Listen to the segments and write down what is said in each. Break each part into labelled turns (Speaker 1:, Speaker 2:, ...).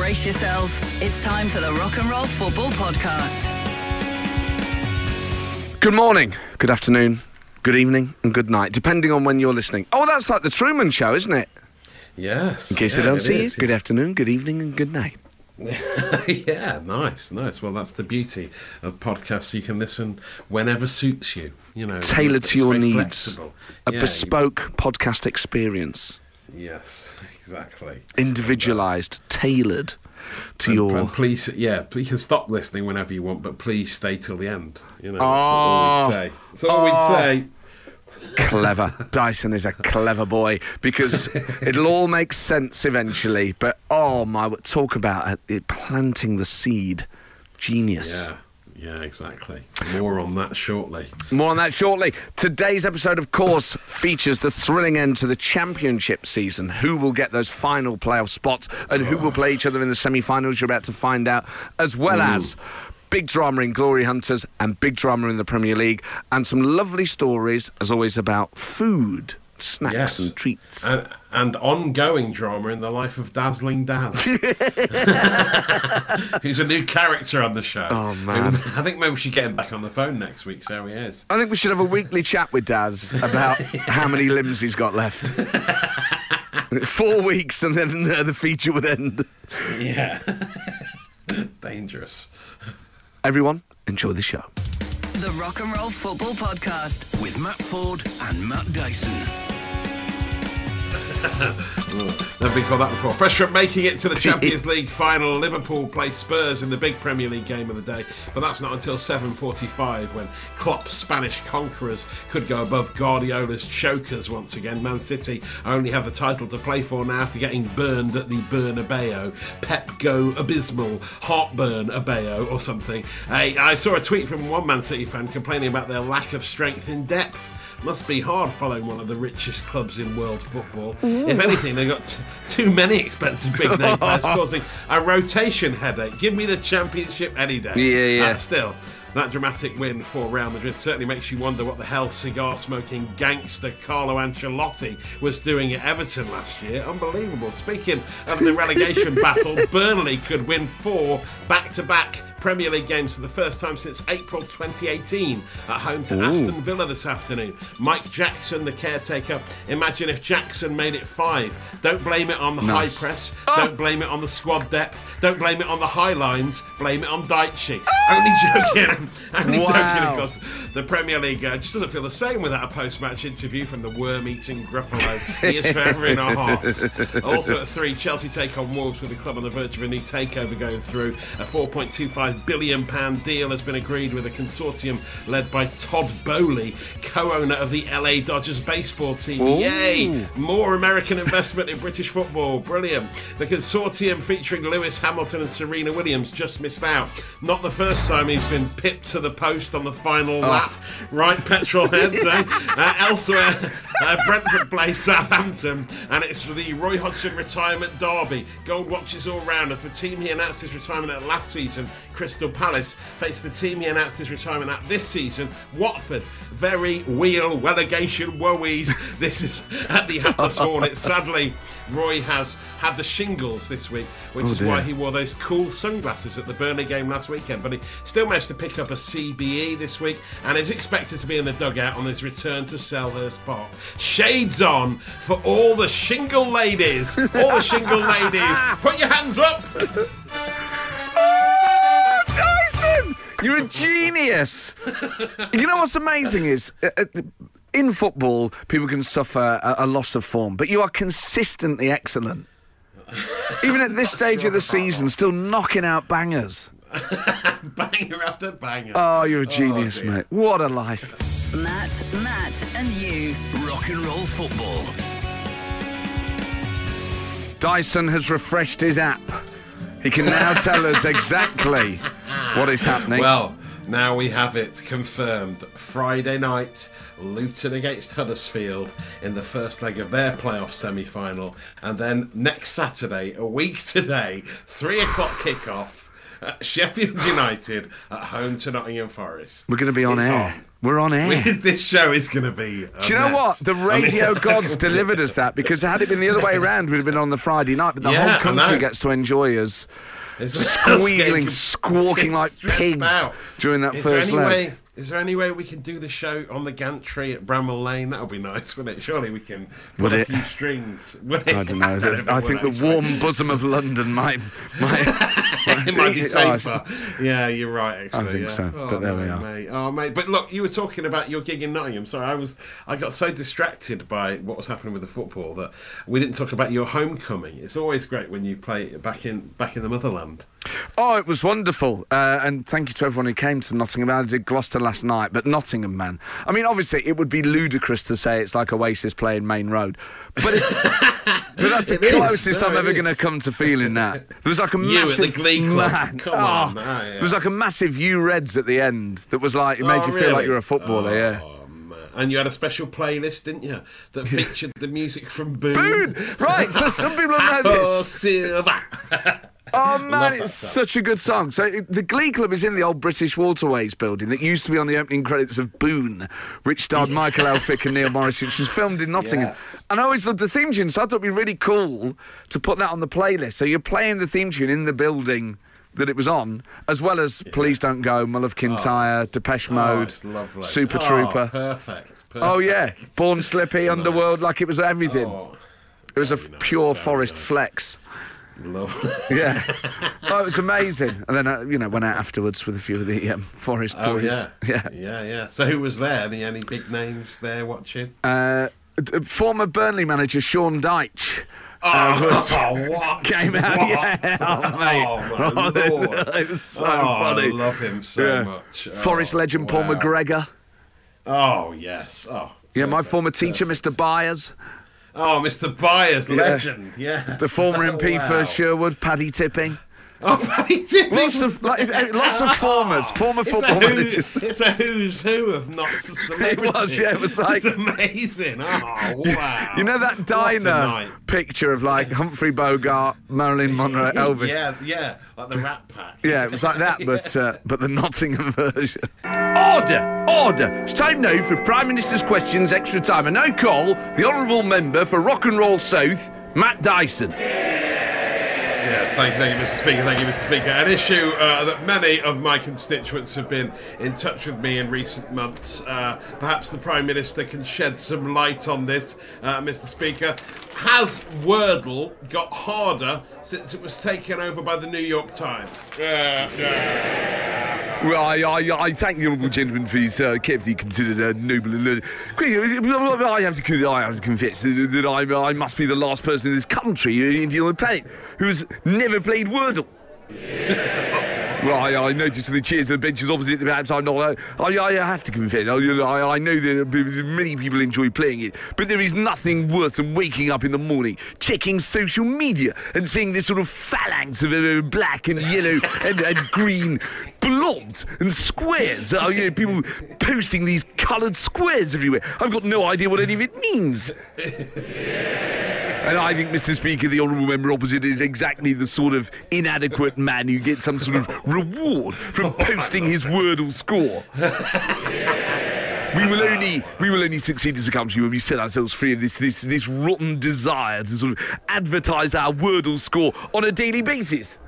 Speaker 1: brace yourselves. It's time for the Rock and Roll Football Podcast.
Speaker 2: Good morning, good afternoon, good evening, and good night, depending on when you're listening. Oh, that's like the Truman Show, isn't it?
Speaker 3: Yes.
Speaker 2: In case
Speaker 3: yeah,
Speaker 2: I don't see
Speaker 3: is,
Speaker 2: you, good afternoon, good evening, and good night.
Speaker 3: yeah, nice, nice. Well, that's the beauty of podcasts. You can listen whenever suits you. You know,
Speaker 2: Tailored to your needs.
Speaker 3: flexible.
Speaker 2: A
Speaker 3: Yeah, you-
Speaker 2: bespoke podcast experience,
Speaker 3: yes, exactly.
Speaker 2: individualised, tailored to
Speaker 3: And,
Speaker 2: your.
Speaker 3: and please, yeah, you can stop listening whenever you want, but please stay till the end. You know, that's
Speaker 2: Oh.
Speaker 3: what we'd ah. say. That's all we'd
Speaker 2: Oh.
Speaker 3: say.
Speaker 2: clever. Dyson is a clever boy because it'll all make sense eventually. But oh my, talk about it, it planting the seed. Genius.
Speaker 3: Yeah, yeah, exactly. More on that shortly.
Speaker 2: More on that shortly. Today's episode, of course, features the thrilling end to the championship season. Who will get those final playoff spots and who will play each other in the semi finals? You're about to find out, as well mm. as big drama in Glory Hunters and big drama in the Premier League, and some lovely stories, as always, about food, snacks,
Speaker 3: Yes.
Speaker 2: and treats.
Speaker 3: And, and ongoing drama in the life of Dazzling Daz. Who's a new character on the show.
Speaker 2: Oh, man.
Speaker 3: I think maybe we should get him back on the phone next week, so he is.
Speaker 2: I think we should have a weekly chat with Daz about how many limbs he's got left. Four weeks and then the feature would end.
Speaker 3: Yeah. Dangerous.
Speaker 2: Everyone, enjoy the show.
Speaker 1: The Rock and Roll Football Podcast.
Speaker 4: with Matt Ford and Matt Dyson.
Speaker 3: Never been called that before. Fresh from making it to the Champions League final, Liverpool play Spurs in the big Premier League game of the day, but that's not until 7:45 when Klopp's Spanish conquerors could go above Guardiola's chokers once again. Man City only have the title to play for now after getting burned at the Bernabeu. Pep go abysmal, heartburn Abeo or something. I, I saw a tweet from one Man City fan complaining about their lack of strength in depth. Must be hard following one of the richest clubs in world football. If anything, they've got t- too many expensive big name players causing a rotation headache. Give me the championship any day.
Speaker 2: Yeah, yeah.
Speaker 3: Uh, still, that dramatic win for Real Madrid certainly makes you wonder what the hell cigar smoking gangster Carlo Ancelotti was doing at Everton last year. Unbelievable. Speaking of the relegation battle, Burnley could win four back to back Premier League games for the first time since April 2018 at home to Aston Villa this afternoon. Mike Jackson, the caretaker. Imagine if Jackson made it five. Don't blame it on the
Speaker 2: Nice.
Speaker 3: high press. Don't blame it on the squad depth. Don't blame it on the high lines. Blame it on Dyche. Only joking. Only
Speaker 2: Wow.
Speaker 3: joking, of course. The Premier League uh, just doesn't feel the same without a post-match interview from the worm-eating Gruffalo. he is forever in our hearts. Also at three, Chelsea take on Wolves with the club on the verge of a new takeover going through. A 4.25 billion pound deal has been agreed with a consortium led by Todd Boehly, co-owner of the LA Dodgers baseball team. Yay! More American investment in British football. Brilliant. The consortium featuring Lewis Hamilton and Serena Williams just missed out. Not the first time he's been pipped to the post on the final lap. Right, petrol heads, eh? Uh, elsewhere, uh, Brentford play Southampton, and it's for the Roy Hodgson retirement derby. Gold watches all round as the team he announced his retirement at last season, Crystal Palace, face the team he announced his retirement at this season, Watford. Very wheel relegation woes. This is at the Atlas Hornets. Sadly, Roy has had the shingles this week, which
Speaker 2: Oh,
Speaker 3: is why he wore those cool sunglasses at the Burnley game last weekend. But he still managed to pick up a CBE this week and is expected to be in the dugout on his return to Selhurst Park. Shades on for all the shingle ladies. All the shingle ladies. Put your hands up.
Speaker 2: Oh, Dyson! You're a genius. you know what's amazing is uh, uh, in football, people can suffer a, a loss of form, but you are consistently excellent. Even at this stage of the season, still knocking out bangers.
Speaker 3: banger after banger.
Speaker 2: Oh, you're a oh, genius,
Speaker 3: dear.
Speaker 2: mate. What a life.
Speaker 1: Matt, Matt, and you.
Speaker 4: Rock and roll football.
Speaker 2: Dyson has refreshed his app. He can now tell us exactly what is happening.
Speaker 3: Well, now we have it confirmed. Friday night, Luton against Huddersfield in the first leg of their playoff semi final. And then next Saturday, a week today, three o'clock kickoff, Sheffield United at home to Nottingham Forest.
Speaker 2: We're going to be on
Speaker 3: It's
Speaker 2: air. We're on air.
Speaker 3: this show is going to be.
Speaker 2: Do you know
Speaker 3: mess.
Speaker 2: what? The
Speaker 3: I mean-
Speaker 2: radio gods delivered us that because had it been the other way around, we'd have been on the Friday night. But the
Speaker 3: Yeah,
Speaker 2: whole country gets to enjoy us
Speaker 3: It's
Speaker 2: squealing, squawking like pigs
Speaker 3: out.
Speaker 2: during that
Speaker 3: Is
Speaker 2: first leg.
Speaker 3: way? Is there any way we can do the show on the gantry at Bramall Lane? That would be nice, wouldn't it? Surely we can put
Speaker 2: Would
Speaker 3: a few strings. Would it?
Speaker 2: I don't know. I think the warm bosom of London might. might,
Speaker 3: it might be
Speaker 2: Oh,
Speaker 3: safer. yeah, you're right. Actually, I
Speaker 2: think
Speaker 3: yeah.
Speaker 2: so,
Speaker 3: Oh,
Speaker 2: but there we
Speaker 3: oh,
Speaker 2: are.
Speaker 3: Mate. Oh, mate. But look, you were talking about your gig in Nottingham. Sorry, I was. I got so distracted by what was happening with the football that we didn't talk about your homecoming. It's always great when you play back in back in the motherland.
Speaker 2: Oh, it was wonderful. Uh, and thank you to everyone who came to Nottingham. I did Gloucester last night, but Nottingham, man. I mean, obviously, it would be ludicrous to say it's like Oasis playing Maine Road. But, it, but that's the
Speaker 3: It is.
Speaker 2: closest
Speaker 3: No,
Speaker 2: I'm
Speaker 3: it
Speaker 2: ever going to come to feeling that. There was like a
Speaker 3: You at the
Speaker 2: massive.
Speaker 3: Glee Club.
Speaker 2: Man,
Speaker 3: Come
Speaker 2: oh,
Speaker 3: on. Ah, yeah.
Speaker 2: There was like a massive U Reds at the end that was like, it made
Speaker 3: Oh,
Speaker 2: you feel like you were a footballer, yeah.
Speaker 3: Oh, man. And you had a special playlist, didn't you? That featured the music from Boon.
Speaker 2: Boon! Right, so some people know
Speaker 3: Oh. Silver.
Speaker 2: Oh man, it's such a good song. So it- the Glee Club is in the old British Waterways building that used to be on the opening credits of Boon, which starred Michael Elphick and Neil Morris, which was filmed in Nottingham.
Speaker 3: Yes.
Speaker 2: And I always loved the theme tune, so I thought it'd be really cool to put that on the playlist. So you're playing the theme tune in the building that it was on, as well as Please Don't Go, Mull of oh. Kintyre, Depeche
Speaker 3: Oh,
Speaker 2: Mode,
Speaker 3: it's lovely.
Speaker 2: Super
Speaker 3: Oh,
Speaker 2: Trooper.
Speaker 3: Perfect. perfect.
Speaker 2: Oh yeah, Born Slippy, Underworld, like it was everything.
Speaker 3: Oh,
Speaker 2: it was a
Speaker 3: nice,
Speaker 2: pure forest
Speaker 3: nice.
Speaker 2: flex.
Speaker 3: Lovely.
Speaker 2: Yeah. oh, it was amazing. And then, uh, you know, went out afterwards with a few of the um, Forest
Speaker 3: Oh
Speaker 2: boys.
Speaker 3: yeah.
Speaker 2: Yeah.
Speaker 3: Yeah, yeah. So who was there? Any any big names there watching?
Speaker 2: Uh, former Burnley manager Sean.
Speaker 3: Oh,
Speaker 2: uh, was-
Speaker 3: what?
Speaker 2: came out,
Speaker 3: What?
Speaker 2: yeah. Oh, mate.
Speaker 3: Oh, my lord.
Speaker 2: it was so
Speaker 3: oh,
Speaker 2: funny.
Speaker 3: I love him so
Speaker 2: Yeah.
Speaker 3: much.
Speaker 2: Forest
Speaker 3: Oh,
Speaker 2: legend Paul
Speaker 3: wow.
Speaker 2: McGregor.
Speaker 3: Oh yes. Oh.
Speaker 2: Yeah, my former teacher. Mr. Byers.
Speaker 3: Oh, Mr. Byers, legend. Yeah.
Speaker 2: The former MP for. Sherwood, Paddy Tipping.
Speaker 3: Oh, Paddy Tipping.
Speaker 2: Lots of lots of formers, former
Speaker 3: It's a
Speaker 2: football
Speaker 3: who-
Speaker 2: managers.
Speaker 3: It's a who's who of not celebrities.
Speaker 2: was, yeah, it was like-
Speaker 3: It's amazing. Oh, wow.
Speaker 2: You know that diner picture of like Humphrey Bogart, Marilyn Monroe, Elvis.
Speaker 3: Yeah, yeah, like the Rat Pack.
Speaker 2: Yeah, it was like that, but uh, but the Nottingham version.
Speaker 5: Order! Order! It's time now for Prime Minister's Questions Extra Time. I now call the Honourable Member for Rock and Roll South, Matt Dyson.
Speaker 3: Yeah, thank, thank you, Mr. Speaker. Thank you, Mr. Speaker. An issue uh, that many of my constituents have been in touch with me in recent months. Uh, perhaps the Prime Minister can shed some light on this, uh, Mr. Speaker. Has Wordle got harder since it was taken over by the New York Times? Yeah, yeah.
Speaker 2: Well, I, I, I thank the honourable gentleman for his uh, carefully considered uh, noble and. I have to, I have to confess that, that I, I must be the last person in this country, India on the planet, who has never played Wordle. Well, I, I noticed the cheers and the benches opposite perhaps I'm not. I, I have to confess, I, I know that many people enjoy playing it, but there is nothing worse than waking up in the morning, checking social media, and seeing this sort of phalanx of uh, black and yellow and, and green blobs and squares. Uh, you know, people posting these coloured squares everywhere. I've got no idea what any of it means. And I think, Mr. Speaker, the honourable member opposite is exactly the sort of inadequate man who gets some sort of reward from posting his Wordle score. We will only we will only succeed as a country when we set ourselves free of this this this rotten desire to sort of advertise our Wordle score on a daily basis.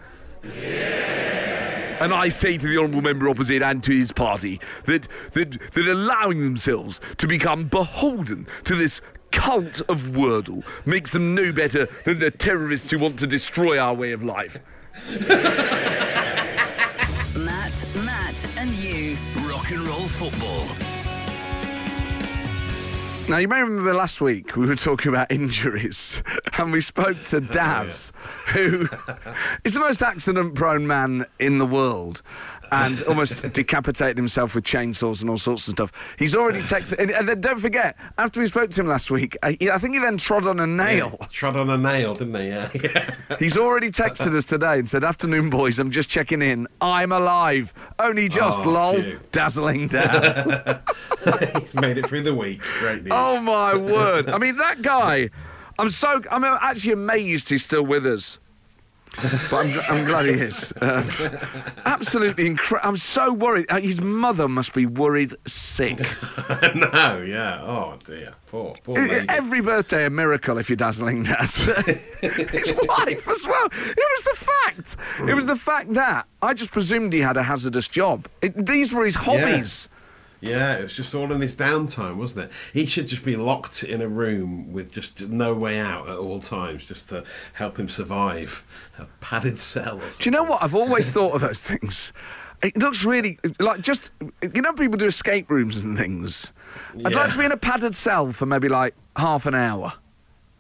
Speaker 2: And I say to the honourable member opposite and to his party that, that that allowing themselves to become beholden to this cult of Wordle makes them no better than the terrorists who want to destroy our way of life.
Speaker 1: Matt, Matt, and you.
Speaker 4: Rock and roll football.
Speaker 2: Now, you may remember last week we were talking about injuries, and we spoke to oh, Daz, who is the most accident prone man in the world. And almost decapitated himself with chainsaws and all sorts of stuff. He's already texted. And, and then don't forget, after we spoke to him last week, uh, I, I think he then trod on a nail.
Speaker 3: Trod on a nail, didn't he? Yeah. yeah.
Speaker 2: He's already texted us today and said, Afternoon, boys, I'm just checking in. I'm alive. Only just,
Speaker 3: Oh,
Speaker 2: lol.
Speaker 3: phew.
Speaker 2: Dazzling Daz.
Speaker 3: He's made it through the week. Great news.
Speaker 2: Oh my word! I mean, that guy. I'm so. I'm actually amazed he's still with us. But I'm, I'm glad he is. Uh, absolutely incredible. I'm so worried. Uh, his mother must be worried sick.
Speaker 3: no, yeah. Oh dear, poor, poor lady.
Speaker 2: Every birthday a miracle if you're dazzling Daz. his wife as well. It was the fact. It was the fact that I just presumed he had a hazardous job. It, these were his hobbies.
Speaker 3: Yeah, it was just all in his downtime, wasn't it? He should just be locked in a room with just no way out at all times, just to help him survive. A padded cell. Or.
Speaker 2: Do you know what? I've always thought of those things. It looks really like just you know people do escape rooms and things. I'd like to be in a padded cell for maybe like half an hour.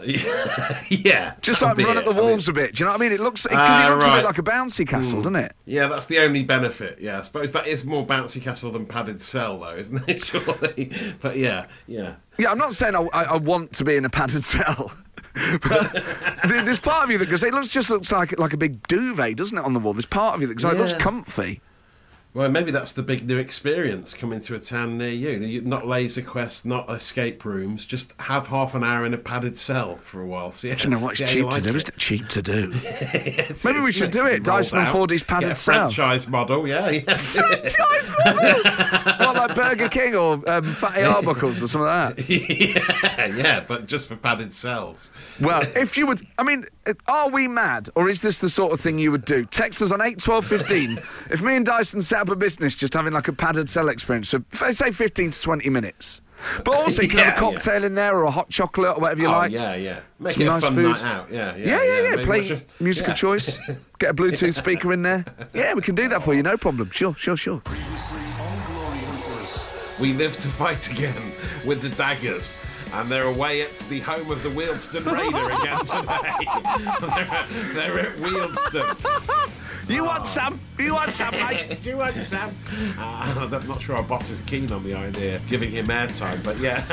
Speaker 3: yeah,
Speaker 2: Just like run
Speaker 3: it.
Speaker 2: at the
Speaker 3: I mean,
Speaker 2: walls a bit. Do you know what I mean? It looks because
Speaker 3: Ah,
Speaker 2: it looks a bit like a bouncy castle, doesn't it?
Speaker 3: yeah, that's the only benefit. Yeah, I suppose that is more bouncy castle than padded cell, though, isn't it? Surely, but yeah, yeah.
Speaker 2: Yeah, I'm not saying I, I, I want to be in a padded cell. but there's part of you that because it looks just looks like like a big duvet, doesn't it, on the wall? There's part of you that goes, oh, it looks comfy.
Speaker 3: Well, maybe that's the big new experience coming to a town near you. Not laser quest, not escape rooms. Just have half an hour in a padded cell for a while. See,
Speaker 2: Do you know what? It's cheap to do, isn't it? Cheap to do.
Speaker 3: It's-
Speaker 2: Maybe we should do it. Dyson and. Fordy's padded
Speaker 3: Get a
Speaker 2: cell.
Speaker 3: franchise model. Yeah, yeah.
Speaker 2: Franchise model. what, like Burger King or um, Fatty Arbuckles or something like that?
Speaker 3: yeah, yeah, but just for padded cells.
Speaker 2: Well, if you would, I mean, are we mad, or is this the sort of thing you would do? Text us on eight twelve fifteen. if me and Dyson set up a business, just having like a padded cell experience for f- say fifteen to twenty minutes, but also you can have a
Speaker 3: Yeah,
Speaker 2: cocktail in there or a hot chocolate or whatever you
Speaker 3: oh,
Speaker 2: like.
Speaker 3: yeah, yeah. Make
Speaker 2: Some
Speaker 3: it a
Speaker 2: nice
Speaker 3: fun
Speaker 2: food.
Speaker 3: night out. Yeah, yeah,
Speaker 2: Yeah, yeah, yeah.
Speaker 3: Maybe
Speaker 2: Play
Speaker 3: watch a-
Speaker 2: musical
Speaker 3: yeah.
Speaker 2: choice. Get a Bluetooth speaker in there. Yeah, we can do that for you, no problem. Sure, sure, sure.
Speaker 3: We live to fight again with the daggers. And they're away at the home of the Wealdstone Raider again today. they're, they're at Wealdstone.
Speaker 2: You want some? You want some, mate?
Speaker 3: Do you want Sam? Uh, I'm not sure our boss is keen on the idea of giving him airtime, but yeah.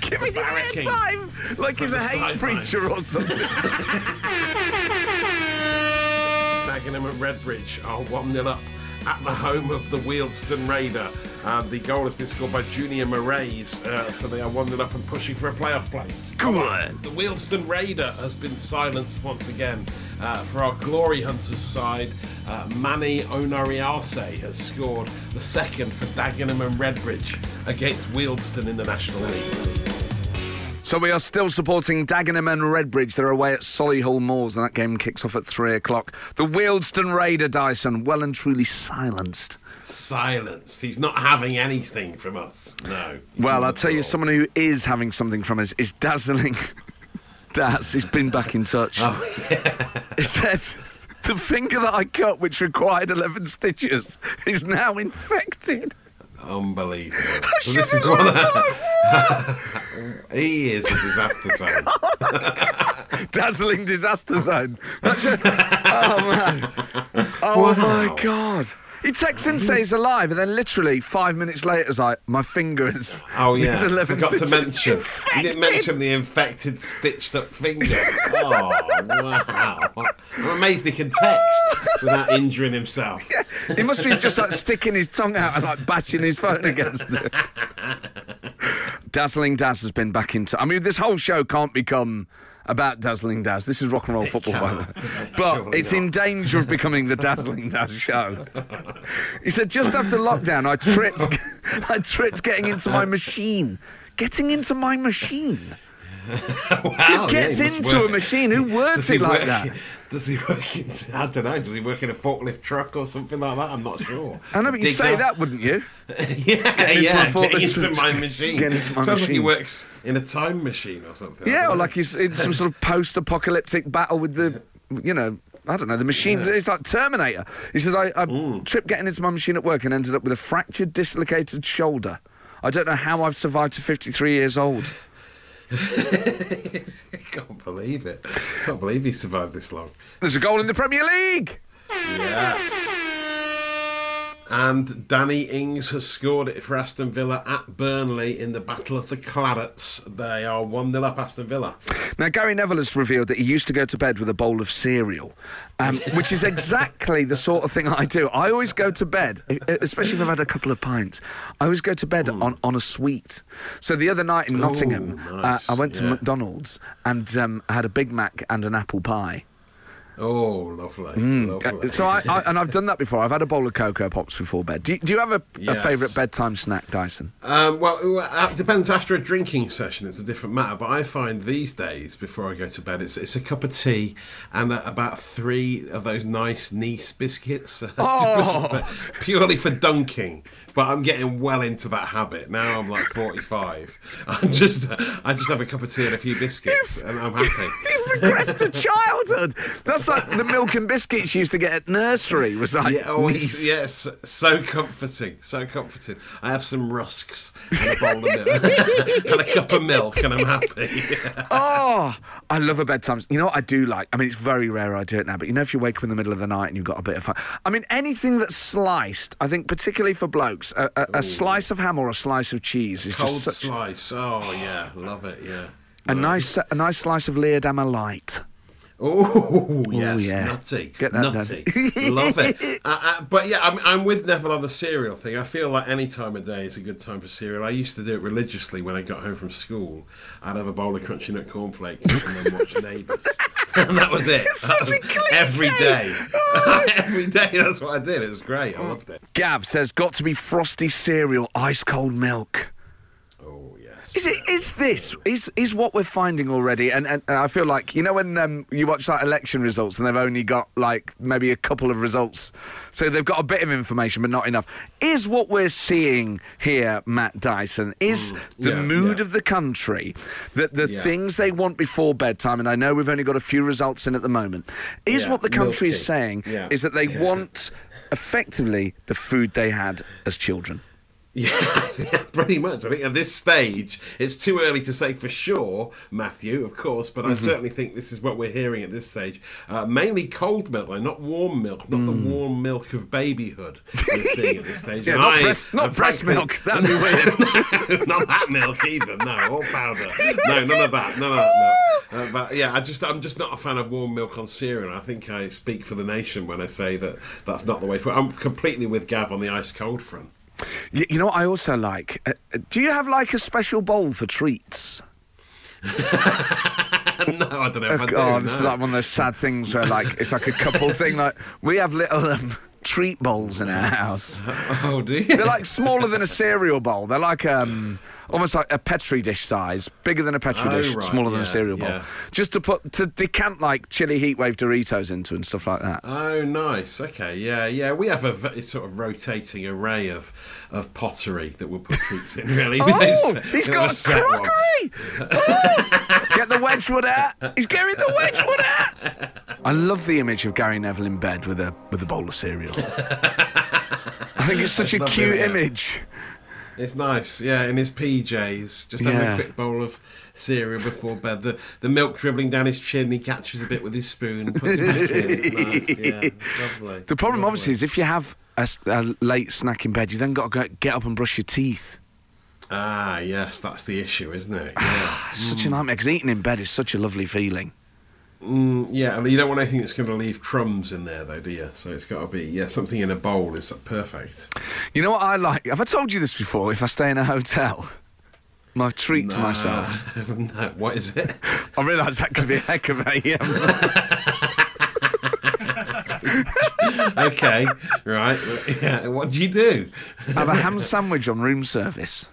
Speaker 2: Give me the
Speaker 3: Barracking
Speaker 2: time, like he's a hate preacher or something.
Speaker 3: Dagenham and Redbridge are 1 0 up at the home of the Wealdstone Raider. And the goal has been scored by Junior Morias, uh, so they are 1 0 up and pushing for a playoff place.
Speaker 2: Come on.
Speaker 3: The Wealdstone Raider has been silenced once again. Uh, for our Glory Hunters side, uh, Manny Onariase has scored the second for Dagenham and Redbridge against Wealdstone in the National League.
Speaker 2: So we are still supporting Dagenham and Redbridge. They're away at Solihull Moors, and that game kicks off at three o'clock. The Wealdstone Raider Dyson, well and truly silenced.
Speaker 3: Silence. He's not having anything from us. No.
Speaker 2: Well, I'll tell you, someone who is having something from us is dazzling. Daz, he's been back in touch. Oh, yeah. He said, the finger that I cut, which required 11 stitches, is now infected.
Speaker 3: Unbelievable. So this is one of He is a disaster zone.
Speaker 2: Dazzling disaster zone. That's a- oh, man. Oh, my God. He texts and says he's alive, and then literally five minutes later, it's like, my finger is.
Speaker 3: Oh yeah,
Speaker 2: is 11
Speaker 3: forgot to mention. You didn't mention the infected, stitched-up finger. oh wow! I'm amazed he can text without injuring himself.
Speaker 2: He must be just like sticking his tongue out and like bashing his phone against it. Dazzling Daz has been back into. I mean, this whole show can't become about Dazzling Daz. This is rock and roll football, by the way. But
Speaker 3: Surely
Speaker 2: it's
Speaker 3: not.
Speaker 2: in danger of becoming the Dazzling Daz show. He said, just after lockdown, I tripped. I tripped getting into my machine. Getting into my machine.
Speaker 3: Wow,
Speaker 2: Who gets
Speaker 3: yeah,
Speaker 2: into a machine? Who works
Speaker 3: Does he
Speaker 2: it like
Speaker 3: work-
Speaker 2: that?
Speaker 3: Does he work in? I don't know. Does he work in a forklift truck or something like that? I'm not sure.
Speaker 2: I know, but you'd say that, wouldn't you?
Speaker 3: yeah,
Speaker 2: Getting into
Speaker 3: yeah.
Speaker 2: my forklift
Speaker 3: Getting into my machine.
Speaker 2: Getting into my
Speaker 3: Sounds like he works in a time machine or something.
Speaker 2: Yeah, or like he's in some sort of post-apocalyptic battle with the, you know, I don't know, the machine. It's like Terminator. He said, I, I
Speaker 3: Mm.
Speaker 2: tripped getting into my machine at work and ended up with a fractured, dislocated shoulder. I don't know how I've survived to 53 years old.
Speaker 3: I can't believe it. can't believe he survived this long.
Speaker 2: There's a goal in the Premier League.
Speaker 3: Yes. And Danny Ings has scored it for Aston Villa at Burnley in the Battle of the Clarets. They are 1 0 up Aston Villa.
Speaker 2: Now, Gary Neville has revealed that he used to go to bed with a bowl of cereal, um, which is exactly the sort of thing I do. I always go to bed, especially if I've had a couple of pints, I always go to bed on, on a sweet. So the other night in Nottingham,
Speaker 3: nice,
Speaker 2: uh, I went to
Speaker 3: yeah.
Speaker 2: McDonald's and um, I had a Big Mac and an apple pie.
Speaker 3: Oh, lovely,
Speaker 2: Uh,
Speaker 3: lovely.
Speaker 2: So I, I and I've done that before. I've had a bowl of cocoa pops before bed. Do you, do you have a, a favourite bedtime snack, Dyson?
Speaker 3: Um, well, it depends. After a drinking session, it's a different matter. But I find these days, before I go to bed, it's, it's a cup of tea and uh, about three of those nice Nice biscuits, uh,
Speaker 2: Oh.
Speaker 3: purely for dunking. But I'm getting well into that habit now. I'm like 45. I'm just, I just have a cup of tea and a few biscuits, and I'm happy.
Speaker 2: You've regressed to childhood. That's like the milk and biscuits you used to get at nursery. Was like
Speaker 3: Yeah, oh,
Speaker 2: Nice.
Speaker 3: yes, so comforting, so comforting. I have some rusks and a bowl of milk and a cup of milk, and I'm happy.
Speaker 2: Oh, I love a bedtime. You know what I do like? I mean, it's very rare I do it now, but you know, if you wake up in the middle of the night and you've got a bit of fun. I mean, anything that's sliced, I think, particularly for blokes, a, a, a slice of ham or a slice of cheese is
Speaker 3: Cold
Speaker 2: just such
Speaker 3: slice. Oh yeah, love it. Yeah.
Speaker 2: a nice, a nice slice of Leerdammer light.
Speaker 3: Oh yes,
Speaker 2: yeah.
Speaker 3: nutty,
Speaker 2: Get that
Speaker 3: nutty. Love it. Uh, uh, but yeah, I'm, I'm with Neville on the cereal thing. I feel like any time of day is a good time for cereal. I used to do it religiously when I got home from school. I'd have a bowl of crunchy nut cornflakes and then watch Neighbours, and that was it. That was every day. every day. That's what I did. It was great. I loved it.
Speaker 2: Gav says, got to be frosty cereal, ice cold milk. Is it? Is this? Is is what we're finding already? And and I feel like you know when um, you watch like election results and they've only got like maybe a couple of results, so they've got a bit of information but not enough. Is what we're seeing here, Matt Dyson? Is the
Speaker 3: Mm. yeah,
Speaker 2: mood
Speaker 3: yeah.
Speaker 2: of the country that the
Speaker 3: Yeah.
Speaker 2: things they want before bedtime? And I know we've only got a few results in at the moment. Is what the country is saying? Is that they want effectively the food they had as children?
Speaker 3: Yeah, pretty much. I think at this stage, it's too early to say for sure, Matthew, of course, but I certainly think this is what we're hearing at this stage. Uh, mainly cold milk, though, not warm milk, not the warm milk of babyhood we're seeing at this stage.
Speaker 2: Yeah,
Speaker 3: And
Speaker 2: not
Speaker 3: I-
Speaker 2: breast- not
Speaker 3: and
Speaker 2: breast
Speaker 3: frankly-
Speaker 2: milk. That'd be weird.
Speaker 3: not that milk either. No, all powder. No, none of that. None of that. No. Uh, but yeah, I just I'm just not a fan of warm milk on cereal. I think I speak for the nation when I say that that's not the way forward. I'm completely with Gav on the ice cold front.
Speaker 2: You, you know what I also like? Uh, uh, do you have like a special bowl for treats?
Speaker 3: no, I don't know I do.
Speaker 2: oh, this is like one of those sad things where like it's like a couple thing. Like we have little um, treat bowls in our house.
Speaker 3: Oh, do you?
Speaker 2: They're like smaller than a cereal bowl. They're like um, almost like a petri dish size, bigger than a petri
Speaker 3: Oh,
Speaker 2: dish,
Speaker 3: right,
Speaker 2: smaller than a cereal bowl.
Speaker 3: yeah.
Speaker 2: Just to put to decant like chili heatwave Doritos into and stuff like that.
Speaker 3: Oh, nice. Okay, yeah, yeah. We have a v- sort of rotating array of of pottery that we'll put treats in. Really,
Speaker 2: Oh,
Speaker 3: There's-
Speaker 2: he's got a crockery! Oh, get the Wedgwood out! He's getting the Wedgwood out! I love the image of Gary Neville in bed with a with a bowl of cereal. I think it's such a cute
Speaker 3: yeah.
Speaker 2: image.
Speaker 3: It's nice, yeah. In his PJs, just having
Speaker 2: Yeah.
Speaker 3: a quick bowl of cereal before bed. The the milk dribbling down his chin. He catches a bit with his spoon, puts it back in. Nice, yeah, lovely.
Speaker 2: The problem,
Speaker 3: lovely.
Speaker 2: obviously, is if you have a late snack in bed, you then got to go, get up and brush your teeth.
Speaker 3: Ah, yes, that's the issue, isn't it? Yeah.
Speaker 2: It's such a nightmare because eating in bed is such a lovely feeling.
Speaker 3: Mm, yeah, and you don't want anything that's going to leave crumbs in there, though, do you? So it's got to be, yeah, something in a bowl is perfect.
Speaker 2: You know what I like? Have I told you this before? If I stay in a hotel, my treat to myself.
Speaker 3: No, what is it?
Speaker 2: I realise that could be a heck of a. Um,
Speaker 3: okay, right. Yeah, what do you do?
Speaker 2: have a ham sandwich on room service.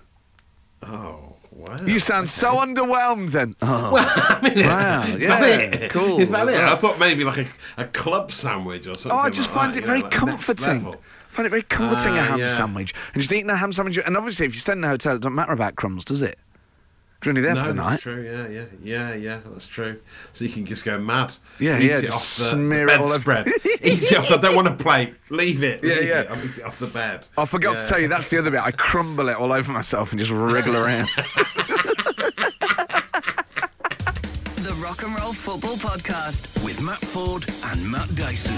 Speaker 3: Oh, wow.
Speaker 2: You sound so underwhelmed then. Oh, wow,
Speaker 3: Is
Speaker 2: yeah,
Speaker 3: that it?
Speaker 2: cool.
Speaker 3: Is that it? I thought maybe like a, a club sandwich or something.
Speaker 2: Oh, I just
Speaker 3: like
Speaker 2: find
Speaker 3: that,
Speaker 2: it very
Speaker 3: know, like next
Speaker 2: comforting.
Speaker 3: level.
Speaker 2: find it very comforting a
Speaker 3: Ah,
Speaker 2: ham
Speaker 3: yeah.
Speaker 2: sandwich. And just eating a ham sandwich. And obviously, if you stay in a hotel, it doesn't matter about crumbs, does it? 'Cause You're only there
Speaker 3: No,
Speaker 2: for the
Speaker 3: that's
Speaker 2: night.
Speaker 3: true. Yeah, yeah, yeah, yeah. That's true. So you can just go mad.
Speaker 2: Yeah,
Speaker 3: eat
Speaker 2: yeah,
Speaker 3: it
Speaker 2: just
Speaker 3: off the,
Speaker 2: smear
Speaker 3: the
Speaker 2: it all over-
Speaker 3: bedspread. eat it off. I don't want a plate. Leave it.
Speaker 2: Yeah,
Speaker 3: leave
Speaker 2: yeah.
Speaker 3: It. I'll eat it off the bed.
Speaker 2: I forgot
Speaker 3: Yeah.
Speaker 2: to tell you, that's the other bit. I crumble it all over myself and just wriggle around.
Speaker 1: The Rock and Roll Football Podcast.
Speaker 4: With Matt Ford and Matt Dyson.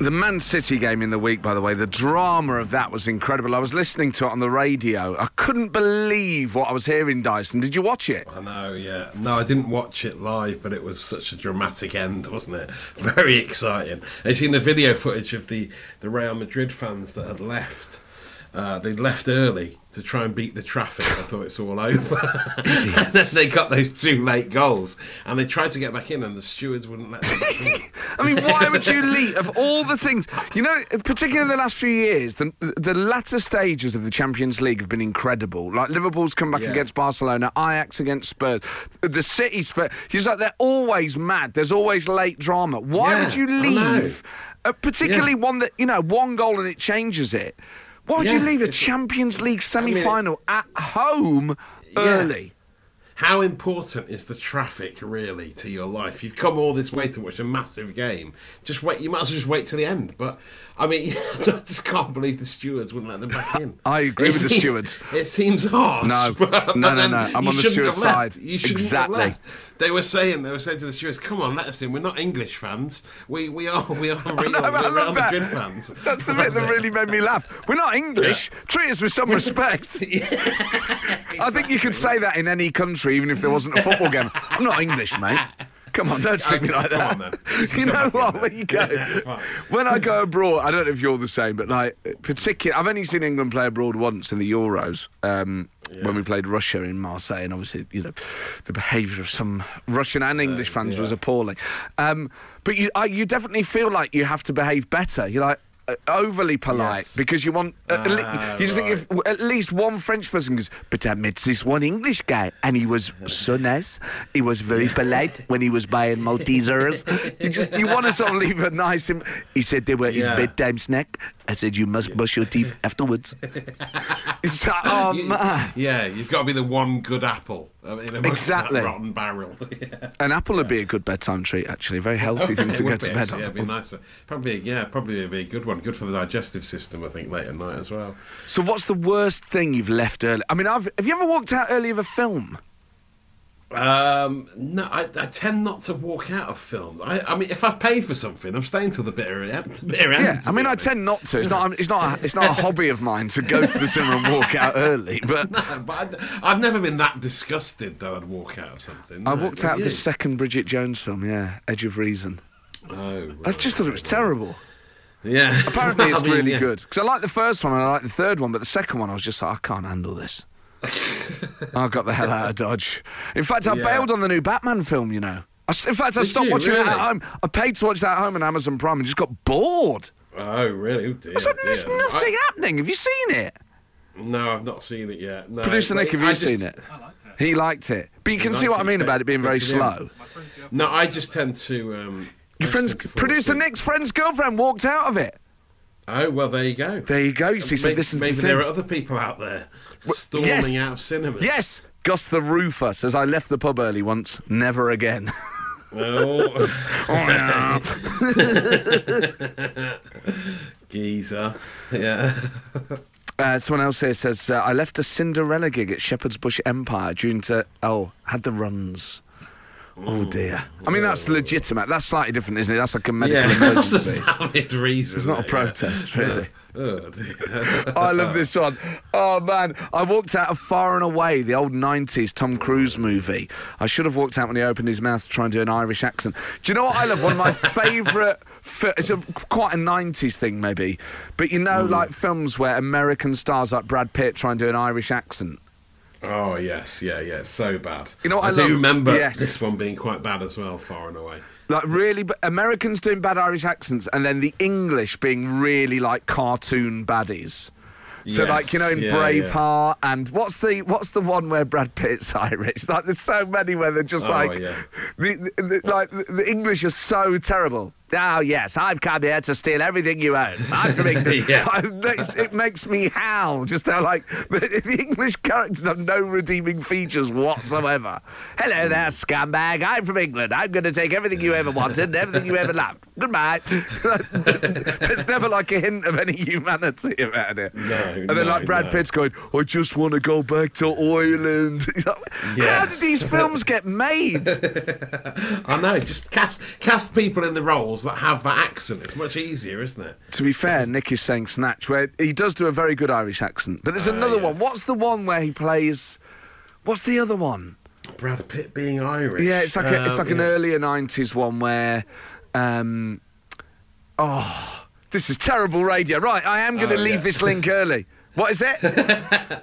Speaker 2: The Man City game in the week, by the way, the drama of that was incredible. I was listening to it on the radio. I couldn't believe what I was hearing, Dyson. Did you watch it?
Speaker 3: I know, yeah. No, I didn't watch it live, but it was such a dramatic end, wasn't it? Very exciting. Have you seen the video footage of the, the Real Madrid fans that had left? Uh, they left early to try and beat the traffic. I thought it's all over. and then they got those two late goals, and they tried to get back in, and the stewards wouldn't let them back in.
Speaker 2: I mean, why would you leave? Of all the things, you know, particularly in the last few years, the, the latter stages of the Champions League have been incredible. Like Liverpool's come back
Speaker 3: Yeah.
Speaker 2: against Barcelona, Ajax against Spurs, the City Spurs. It's like they're always mad. There's always late drama. Why
Speaker 3: Yeah,
Speaker 2: would you leave? Uh, particularly
Speaker 3: Yeah.
Speaker 2: one that you know, one goal and it changes it. Why would you leave a Champions League semi-final at home early?
Speaker 3: How important is the traffic really to your life? You've come all this way to watch a massive game. Just wait. You might as well just wait till the end. But I mean, I just can't believe the stewards wouldn't let them back in.
Speaker 2: I agree
Speaker 3: It
Speaker 2: with the stewards.
Speaker 3: It seems harsh.
Speaker 2: No,
Speaker 3: but-
Speaker 2: no,
Speaker 3: but
Speaker 2: no, no, I'm on the stewards' side.
Speaker 3: You shouldn't
Speaker 2: Exactly.
Speaker 3: have left. They were saying they were saying to the stewards, "Come on, let us in. We're not English fans. We we are we are real,
Speaker 2: know,
Speaker 3: we're Real
Speaker 2: that.
Speaker 3: Madrid fans."
Speaker 2: That's the bit that really made me laugh. We're not English. Treat us with some respect. I think you could say that in any country, even if there wasn't a football game. I'm not English, mate. Come on, don't treat me like
Speaker 3: come
Speaker 2: that.
Speaker 3: on then.
Speaker 2: You
Speaker 3: Come
Speaker 2: know what? When you go,
Speaker 3: Yeah,
Speaker 2: when I go abroad, I don't know if you're the same, but like, particular, I've only seen England play abroad once in the Euros. Um, When we played Russia in Marseille, and obviously, you know, the behaviour of some Russian and English fans was appalling. Um, but you, I, you definitely feel like you have to behave better. You're like uh, overly polite
Speaker 3: Yes.
Speaker 2: because you want. le-
Speaker 3: Ah,
Speaker 2: you just think if at least one French person goes, but I met this one English guy, and he was so nice. He was very polite when he was buying Maltesers. you just you want to sort of leave a nice. Im- he said they were his bedtime snack. I said you must brush your teeth afterwards. it's like, oh
Speaker 3: You-
Speaker 2: man.
Speaker 3: Yeah, you've got to be the one good apple uh,
Speaker 2: Exactly.
Speaker 3: rotten barrel. yeah.
Speaker 2: An apple would be a good bedtime treat, actually. A very healthy thing to go to
Speaker 3: be,
Speaker 2: bed
Speaker 3: actually,
Speaker 2: on.
Speaker 3: Yeah, it'd be nicer. Probably, yeah, probably be a good one. Good for the digestive system, I think, late at night as well.
Speaker 2: So, what's the worst thing you've left early? I mean, I've, have you ever walked out early of a film?
Speaker 3: Um, no, I, I tend not to walk out of films. I, I mean, if I've paid for something, I'm staying till the bitter end. bitter end,
Speaker 2: Yeah, I mean, I
Speaker 3: honest.
Speaker 2: tend not to. It's not. It's not. A, it's not a hobby of mine to go to the cinema and walk out early. But
Speaker 3: No, but I, have never been that disgusted that I'd walk out of something.
Speaker 2: I walked out of the second Bridget Jones film. Yeah, Edge of Reason.
Speaker 3: Oh,
Speaker 2: I just thought it was terrible.
Speaker 3: Yeah.
Speaker 2: Apparently, it's really
Speaker 3: yeah.
Speaker 2: good because I like the first one and I like the third one, but the second one I was just like, I can't handle this. I got the hell out of Dodge. In fact, I
Speaker 3: Yeah.
Speaker 2: bailed on the new Batman film. You know, I s in fact, I
Speaker 3: Did
Speaker 2: stopped
Speaker 3: you?
Speaker 2: watching it at home. I paid to watch that at home on Amazon Prime and just got bored.
Speaker 3: Oh, really? Oh, dear,
Speaker 2: I said, "There's
Speaker 3: dear.
Speaker 2: nothing
Speaker 3: I-
Speaker 2: happening. Have you seen it?"
Speaker 3: no, I've not seen it yet. No,
Speaker 2: Producer Nick, have you
Speaker 3: I just-
Speaker 2: seen it? He liked it, but you can see what I mean about it being very slow.
Speaker 3: No, I just tend to. Um,
Speaker 2: Your friend's
Speaker 3: tend to fall
Speaker 2: producer. Nick's friend's girlfriend walked out of it.
Speaker 3: Oh well, there you go.
Speaker 2: There you go. You see, so
Speaker 3: maybe
Speaker 2: this is
Speaker 3: maybe
Speaker 2: the
Speaker 3: there are other people out there storming
Speaker 2: yes.
Speaker 3: out of cinemas.
Speaker 2: Yes, Gus the roofer says I left the pub early once, never again.
Speaker 3: Oh,
Speaker 2: oh,
Speaker 3: geezer. Yeah.
Speaker 2: Uh, someone else here says uh, I left a Cinderella gig at Shepherd's Bush Empire due to oh had the runs. Oh dear. I mean that's legitimate. That's slightly different, isn't it? That's like a medical
Speaker 3: Yeah, that's a valid reason.
Speaker 2: It's not a
Speaker 3: yeah.
Speaker 2: protest, really.
Speaker 3: Oh, dear.
Speaker 2: I love this one. Oh man, I walked out of Far and Away, the old '90s Tom Cruise movie. I should have walked out when he opened his mouth to try and do an Irish accent. Do you know what I love? One of my favourite. It's a, quite a '90s thing, maybe, but you know, mm. like films where American stars like Brad Pitt try and do an Irish accent.
Speaker 3: Oh yes, yeah, yeah, so bad.
Speaker 2: You know what I
Speaker 3: do
Speaker 2: love?
Speaker 3: remember
Speaker 2: Yes.
Speaker 3: this one being quite bad as well, far and away.
Speaker 2: Like really, but Americans doing bad Irish accents, and then the English being really like cartoon baddies. So
Speaker 3: Yes,
Speaker 2: like you know in
Speaker 3: yeah,
Speaker 2: Braveheart and what's the what's the one where Brad Pitt's Irish? Like there's so many where they're just
Speaker 3: Oh,
Speaker 2: like
Speaker 3: yeah.
Speaker 2: the, the, the- like the English are so terrible. Oh yes, I've come here to steal everything you own. I'm from England.
Speaker 3: Yeah.
Speaker 2: I- it makes me howl just how like the, the English characters have no redeeming features whatsoever. Hello hmm. there, scumbag. I'm from England. I'm going to take everything you ever wanted and everything you ever loved. Goodbye. There's never like a hint of any humanity about it.
Speaker 3: No,
Speaker 2: And then
Speaker 3: no,
Speaker 2: like Brad
Speaker 3: no.
Speaker 2: Pitt's going, I just want to go back to Ireland. How did these films get made?
Speaker 3: I know, just cast cast people in the roles that have that accent. It's much easier, isn't it?
Speaker 2: to be fair, Nick is saying Snatch, where he does do a very good Irish accent. But there's
Speaker 3: Ah,
Speaker 2: another one. What's the one where he plays? What's the other one?
Speaker 3: Brad Pitt being Irish.
Speaker 2: Yeah, it's like a, it's like an earlier '90s one where, um, oh, this is terrible radio. Right, I am going to
Speaker 3: Oh,
Speaker 2: leave
Speaker 3: yeah.
Speaker 2: this link early. What is it?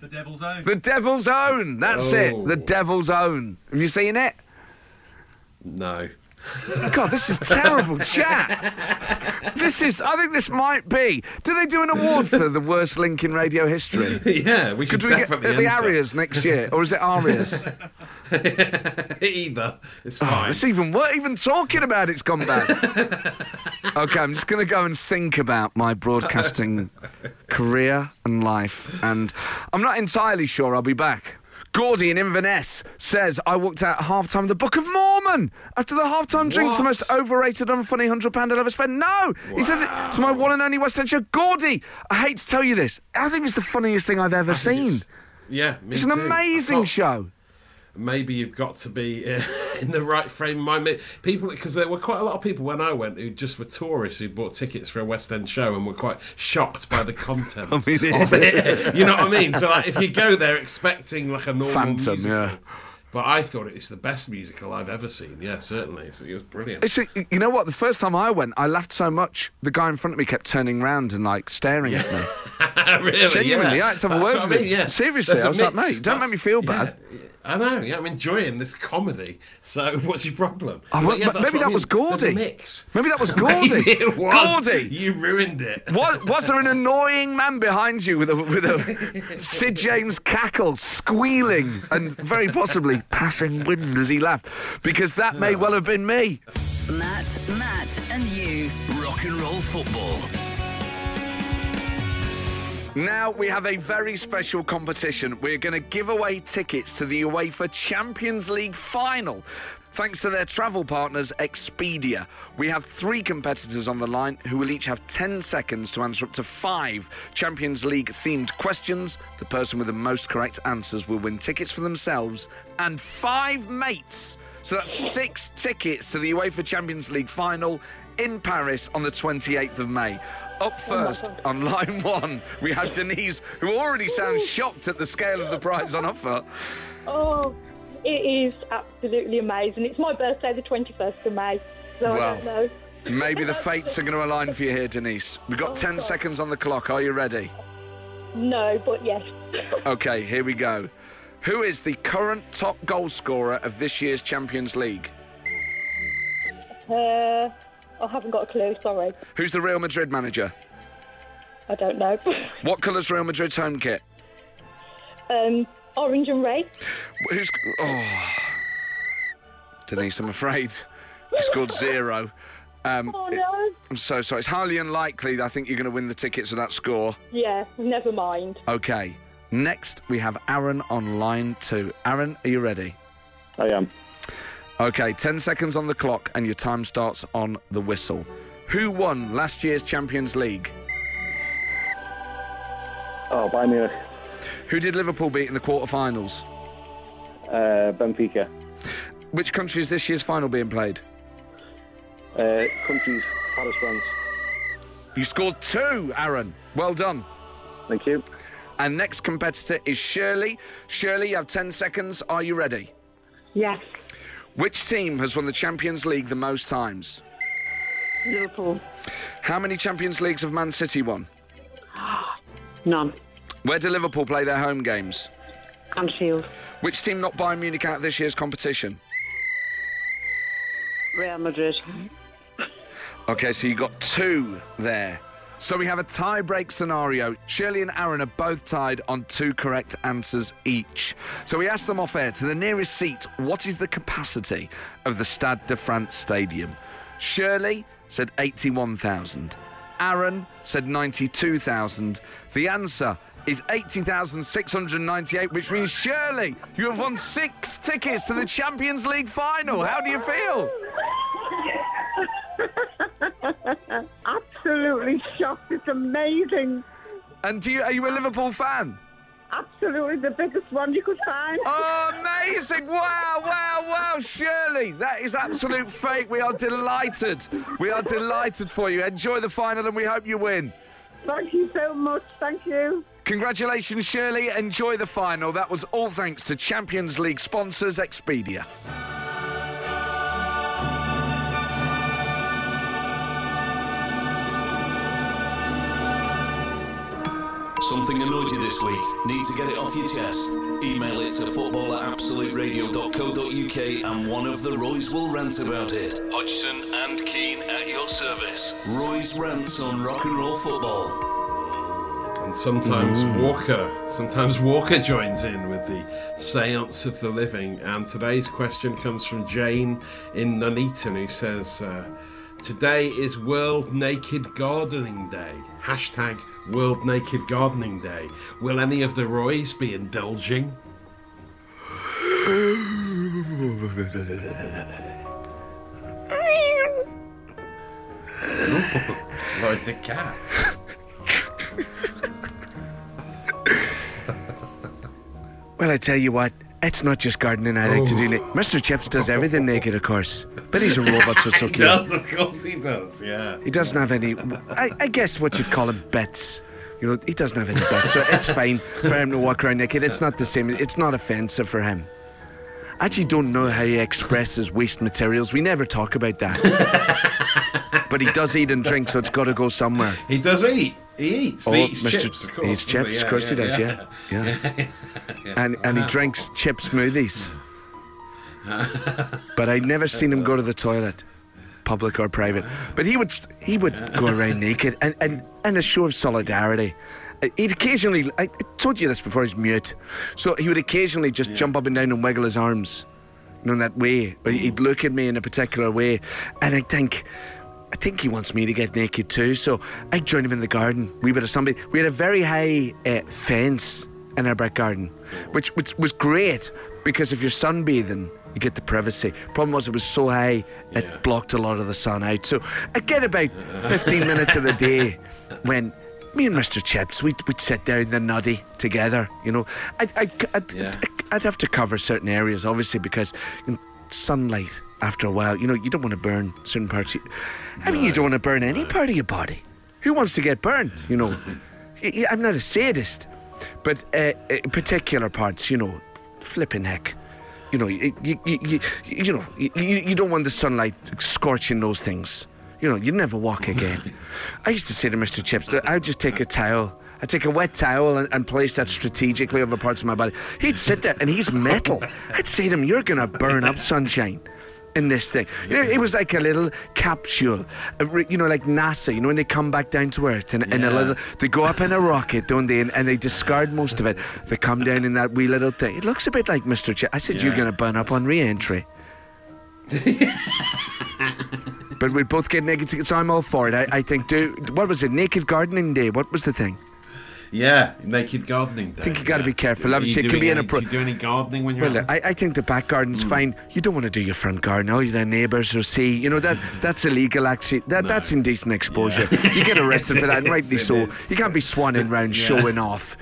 Speaker 6: The Devil's Own.
Speaker 2: The Devil's Own. That's it.
Speaker 3: Oh.
Speaker 2: The Devil's Own. Have you seen it?
Speaker 3: No.
Speaker 2: God, this is terrible chat. This is. I think this might be. Do they do an award for the worst link in radio history?
Speaker 3: yeah, we could,
Speaker 2: Could we get the. Arias next year, or is it Arias?
Speaker 3: Either. It's
Speaker 2: Oh,
Speaker 3: fine.
Speaker 2: it's even worse. Even talking about it's gone bad. okay, I'm just going to go and think about my broadcasting career and life, and I'm not entirely sure I'll be back. Gordy in Inverness says, I walked out at half time of the Book of Mormon after the half time drinks, the most overrated, unfunny £100 I'll ever spend. No! He says it to my one and only West End show. Gordy, I hate to tell you this. I think it's the funniest thing I've ever seen.
Speaker 3: It's- yeah, me
Speaker 2: It's an
Speaker 3: too.
Speaker 2: Amazing show.
Speaker 3: Maybe you've got to be uh, in the right frame of mind. People, because there were quite a lot of people when I went who just were tourists who bought tickets for a West End show and were quite shocked by the content
Speaker 2: I mean,
Speaker 3: of it. You know what I mean? So, like, if you go there expecting like a normal
Speaker 2: Phantom,
Speaker 3: musical,
Speaker 2: yeah.
Speaker 3: but I thought it was the best musical I've ever seen. Yeah, certainly, So it was brilliant.
Speaker 2: It's a, you know what? The first time I went, I laughed so much. The guy in front of me kept turning round and like staring at me.
Speaker 3: really,
Speaker 2: Genuinely,
Speaker 3: yeah.
Speaker 2: I had to have a word with
Speaker 3: I mean,
Speaker 2: him.
Speaker 3: yeah.
Speaker 2: Seriously,
Speaker 3: a
Speaker 2: I was like, mate, don't make me feel
Speaker 3: yeah,
Speaker 2: bad.
Speaker 3: I know, yeah, I'm enjoying this comedy. So, what's your problem?
Speaker 2: Oh,
Speaker 3: But
Speaker 2: well,
Speaker 3: yeah,
Speaker 2: but maybe
Speaker 3: what I
Speaker 2: that was
Speaker 3: mean.
Speaker 2: Gordy.
Speaker 3: mix.
Speaker 2: Maybe that was Gordy.
Speaker 3: Maybe it was.
Speaker 2: Gordy.
Speaker 3: You ruined it.
Speaker 2: Was, was there an annoying man behind you with a with a Sid James cackle, squealing, and very possibly passing wind as he laughed? Because that may well have been me.
Speaker 1: Matt, Matt, and you.
Speaker 4: Rock and roll football.
Speaker 2: Now we have a very special competition. We're going to give away tickets to the UEFA Champions League final. Thanks to their travel partners, Expedia. We have three competitors on the line who will each have 10 seconds to answer up to five Champions League themed questions. The person with the most correct answers will win tickets for themselves and five mates. So that's six tickets to the UEFA Champions League final in Paris on the 28th of May. Up first on line one, we have Denise, who already sounds shocked at the scale of the prize on offer.
Speaker 7: Oh, it is absolutely amazing. It's my birthday, the 21st of May. So I don't know.
Speaker 2: Maybe the fates are going to align for you here, Denise. We've got 10 seconds on the clock. Are you ready?
Speaker 7: No, but yes.
Speaker 2: Okay, here we go. Who is the current top goal scorer of this year's Champions League?
Speaker 7: Uh, I haven't got a clue, sorry.
Speaker 2: Who's the Real Madrid manager?
Speaker 7: I don't know.
Speaker 2: What colour's Real Madrid's home kit?
Speaker 7: um, orange and red.
Speaker 2: Who's. Oh. Denise, I'm afraid. You scored zero. Um,
Speaker 7: Oh
Speaker 2: it- I'm so sorry. It's highly unlikely that I think you're going to win the tickets with that score.
Speaker 7: Yeah, never mind.
Speaker 2: Okay. Next, we have Aaron on line two. Aaron, are you ready?
Speaker 8: I am.
Speaker 2: Okay, 10 seconds on the clock, and your time starts on the whistle. Who won last year's Champions League?
Speaker 8: Oh, Bayern Munich.
Speaker 2: Who did Liverpool beat in the quarterfinals?
Speaker 8: Uh, Benfica.
Speaker 2: Which country is this year's final being played?
Speaker 8: Uh, countries, Paris, France.
Speaker 2: You scored two, Aaron. Well done.
Speaker 8: Thank you.
Speaker 2: And next competitor is Shirley. Shirley, you have 10 seconds. Are you ready?
Speaker 7: Yes.
Speaker 2: Which team has won the Champions League the most times?
Speaker 7: Liverpool.
Speaker 2: How many Champions Leagues have Man City won?
Speaker 7: None.
Speaker 2: Where do Liverpool play their home games?
Speaker 7: Anfield.
Speaker 2: Which team knocked Bayern Munich out of this year's competition?
Speaker 7: Real Madrid.
Speaker 2: Okay, so you got two there. So we have a tie break scenario. Shirley and Aaron are both tied on two correct answers each. So we asked them off air to the nearest seat, what is the capacity of the Stade de France Stadium? Shirley said 81,000. Aaron said 92,000. The answer is 80,698, which means Shirley, you have won six tickets to the Champions League final. How do you feel?
Speaker 9: Absolutely shocked. It's amazing.
Speaker 2: And do you, are you a Liverpool fan?
Speaker 9: Absolutely the biggest one you could find.
Speaker 2: Oh, amazing! Wow, wow, wow, Shirley, that is absolute fake. We are delighted. We are delighted for you. Enjoy the final and we hope you win.
Speaker 9: Thank you so much. Thank you.
Speaker 2: Congratulations, Shirley. Enjoy the final. That was all thanks to Champions League sponsors Expedia.
Speaker 4: Something annoyed you this week? Need to get it off your chest? Email it to football at absoluteradio.co.uk and one of the Roys will rant about it. Hodgson and Keane at your service. Roy's rants on rock and roll football.
Speaker 3: And sometimes Walker, sometimes Walker joins in with the seance of the living. And today's question comes from Jane in Nuneaton, who says, uh, "Today is World Naked Gardening Day. Hashtag World Naked Gardening Day. Will any of the Roys be indulging?" like the cat.
Speaker 2: Well, I tell you what, it's not just gardening I like to do. Oh. Nick. Mr. Chips does everything naked, of course. But he's a robot, so it's
Speaker 3: He
Speaker 2: okay.
Speaker 3: does, of course he does. Yeah.
Speaker 2: He doesn't have any, I, I guess what you'd call him bets. You know, he doesn't have any bets, so it's fine for him to walk around naked. It's not the same, it's not offensive for him. I actually don't know how he expresses waste materials. We never talk about that. but he does eat and drink, so it's got to go somewhere.
Speaker 3: He does eat. He eats. Oh, he eats chips, of course.
Speaker 2: He eats chips, of course he does, yeah. Yeah. And, and he drinks chip smoothies. but I'd never seen him go to the toilet, public or private. But he would he would go around naked and, and, and a show of solidarity. Uh, He'd occasionally, I told you this before, he's mute. So he would occasionally just jump up and down and wiggle his arms, you know, in that way. Or he'd look at me in a particular way. And I think, I think he wants me to get naked too. So I joined him in the garden. We of somebody. We had a very high uh, fence in our back garden, which, which was great because if you're sunbathing, you get the privacy. Problem was, it was so high, it
Speaker 3: Yeah.
Speaker 2: blocked a lot of the sun out. So I get about 15 minutes of the day when me and Mr. Chips, we'd, we'd sit there in the nutty together, you know. I'd, I'd, I'd,
Speaker 3: Yeah.
Speaker 2: I'd have to cover certain areas, obviously, because you know, sunlight, after a while, you know, you don't want to burn certain parts. I mean, you don't want to burn any part of your body. Who wants to get burned, you know? I'm not a sadist, but uh, uh, particular parts, you know, flipping heck. You know, you, you, you, you, you know, you, you don't want the sunlight scorching those things. You know, you'd never walk again. I used to say to Mr. Chips, I'd just take a towel. I'd take a wet towel and, and place that strategically over parts of my body. He'd sit there and he's metal. I'd say to him, You're going to burn up, sunshine. In this thing, you know, it was like a little capsule, you know, like NASA. You know, when they come back down to Earth, and, and a little, they go up in a rocket, don't they? And, and they discard most of it. They come down in that wee little thing. It looks a bit like Mr. Ch- I said, You're going to burn up on re-entry. but we both get naked, so I'm all for it. I, I think. Do what was it? Naked Gardening Day. What was the thing?
Speaker 3: Yeah, naked gardening day.
Speaker 2: I think you gotta
Speaker 3: yeah.
Speaker 2: be careful.
Speaker 3: Are
Speaker 2: Obviously,
Speaker 3: you
Speaker 2: it can be
Speaker 3: any,
Speaker 2: inappro-
Speaker 3: Do you do any gardening when you're
Speaker 2: Well? I, I think the back garden's hmm. fine. You don't want to do your front garden. Oh, your neighbours will see. You know that that's illegal. Actually, that that's indecent exposure. You get arrested for that, and rightly so.
Speaker 3: is.
Speaker 2: You can't be swanning round showing off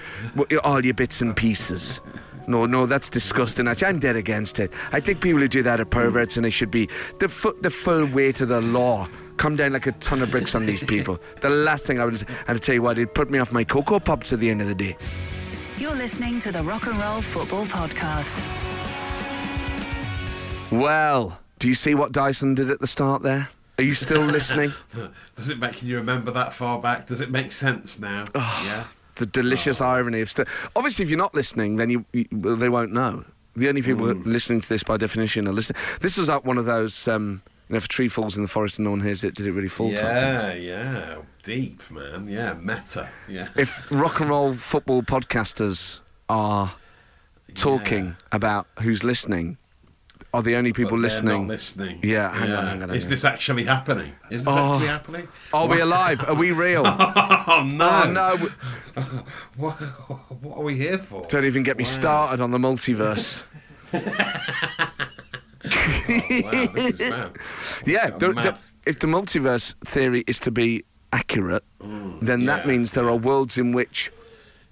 Speaker 2: all your bits and pieces. No, no, that's disgusting. Actually, I'm dead against it. I think people who do that are perverts, and they should be the fu- the full weight of the law. Come down like a ton of bricks on these people. The last thing I would say, and I tell you what, it'd put me off my Coco Pops at the end of the day.
Speaker 1: You're listening to the Rock and Roll Football Podcast.
Speaker 2: Well, do you see what Dyson did at the start there? Are you still listening?
Speaker 3: Does it make can you remember that far back? Does it make sense now? Oh, yeah.
Speaker 2: The delicious irony of st- obviously if you're not listening then you, you well, they won't know the only people listening to this by definition are listening this was like one of those um you know if a tree falls in the forest and no one hears it did it really fall.
Speaker 3: Yeah, yeah. Deep, man. Yeah, meta. Yeah.
Speaker 2: if rock and roll football podcasters are talking about who's listening are the only people listening
Speaker 3: listening.
Speaker 2: Yeah, hang on, hang on, hang
Speaker 3: Is
Speaker 2: on.
Speaker 3: this actually happening? Is this
Speaker 2: Oh.
Speaker 3: actually happening?
Speaker 2: are we alive are we real
Speaker 3: Oh no!
Speaker 2: oh no
Speaker 3: What, what are we here for?
Speaker 2: don't even get me
Speaker 3: Wow.
Speaker 2: started on the multiverse
Speaker 3: Wow, this is mad.
Speaker 2: Yeah, the- the- if the multiverse theory is to be accurate, then that means there are worlds in which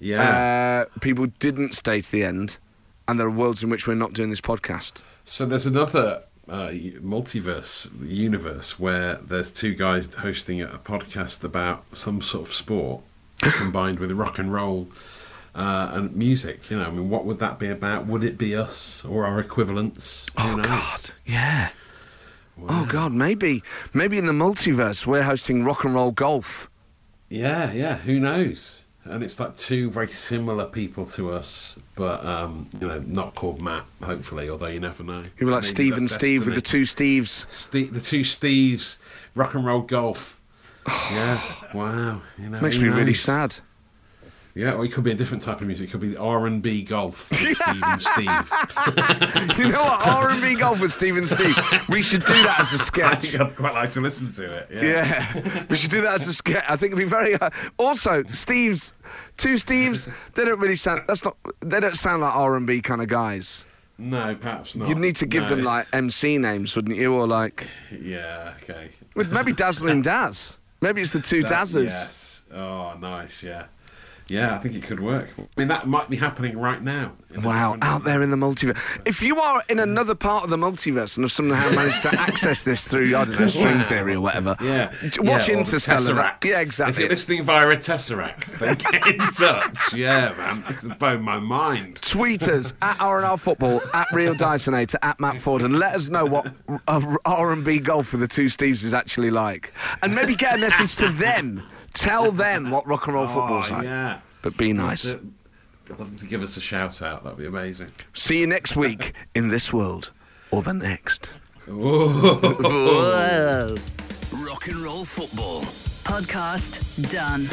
Speaker 3: Yeah.
Speaker 2: uh, people didn't stay to the end, and there are worlds in which we're not doing this podcast.
Speaker 3: So there's another uh, multiverse universe where there's two guys hosting a podcast about some sort of sport combined with rock and roll uh, and music. You know, I mean, what would that be about? Would it be us or our equivalents?
Speaker 2: Oh
Speaker 3: knows?
Speaker 2: God, yeah. Oh God, maybe, maybe in the multiverse we're hosting rock and roll golf.
Speaker 3: Yeah, yeah. Who knows? And it's like two very similar people to us, but um, you know, not called Matt. Hopefully, although you never know.
Speaker 2: You were like
Speaker 3: Maybe
Speaker 2: Steve and Steve with the two Steves.
Speaker 3: Ste- the two Steves, rock and roll golf. yeah, wow. You know,
Speaker 2: Makes me really sad.
Speaker 3: Yeah, or it could be a different type of music. It could be R and B golf with Steve and Steve.
Speaker 2: You know what? R&B golf with Steve and Steve. We should do that as a
Speaker 3: I
Speaker 2: sketch.
Speaker 3: think I'd quite like to listen to it. Yeah.
Speaker 2: Yeah, we should do that as a sketch. I think it'd be very. Uh, also, Steve's two Steves. They don't really sound. That's not. They don't sound like R and B kind of guys.
Speaker 3: No, perhaps not.
Speaker 2: You'd need to give
Speaker 3: No.
Speaker 2: them like MC names, wouldn't you? Or like
Speaker 3: Yeah. Okay.
Speaker 2: with maybe Dazzling Daz. Maybe it's the two
Speaker 3: That-
Speaker 2: Dazzers.
Speaker 3: Yes. Oh, nice. Yeah. Yeah, I think it could work. I mean, that might be happening right now.
Speaker 2: Wow, out there in the multiverse. If you are in another part of the multiverse and have somehow managed to access this through, I don't know, string
Speaker 3: Wow.
Speaker 2: theory or whatever,
Speaker 3: Yeah.
Speaker 2: watch
Speaker 3: yeah,
Speaker 2: Interstellar.
Speaker 3: Tesseract.
Speaker 2: Yeah, exactly.
Speaker 3: If you're listening via a Tesseract, then get in touch. Yeah, man. It's blown my mind.
Speaker 2: Tweet us at R&R Football, at Real Dysonator, at Matt Ford, and let us know what R&B golf with the two Steves is actually like. And maybe get a message to them. Tell them what rock and roll oh, football's
Speaker 3: oh,
Speaker 2: like.
Speaker 3: yeah.
Speaker 2: But be nice.
Speaker 3: I'd love them to give us a shout out. That'd be amazing.
Speaker 2: See you next week in this world or the next.
Speaker 4: Rock and roll football.
Speaker 1: Podcast done.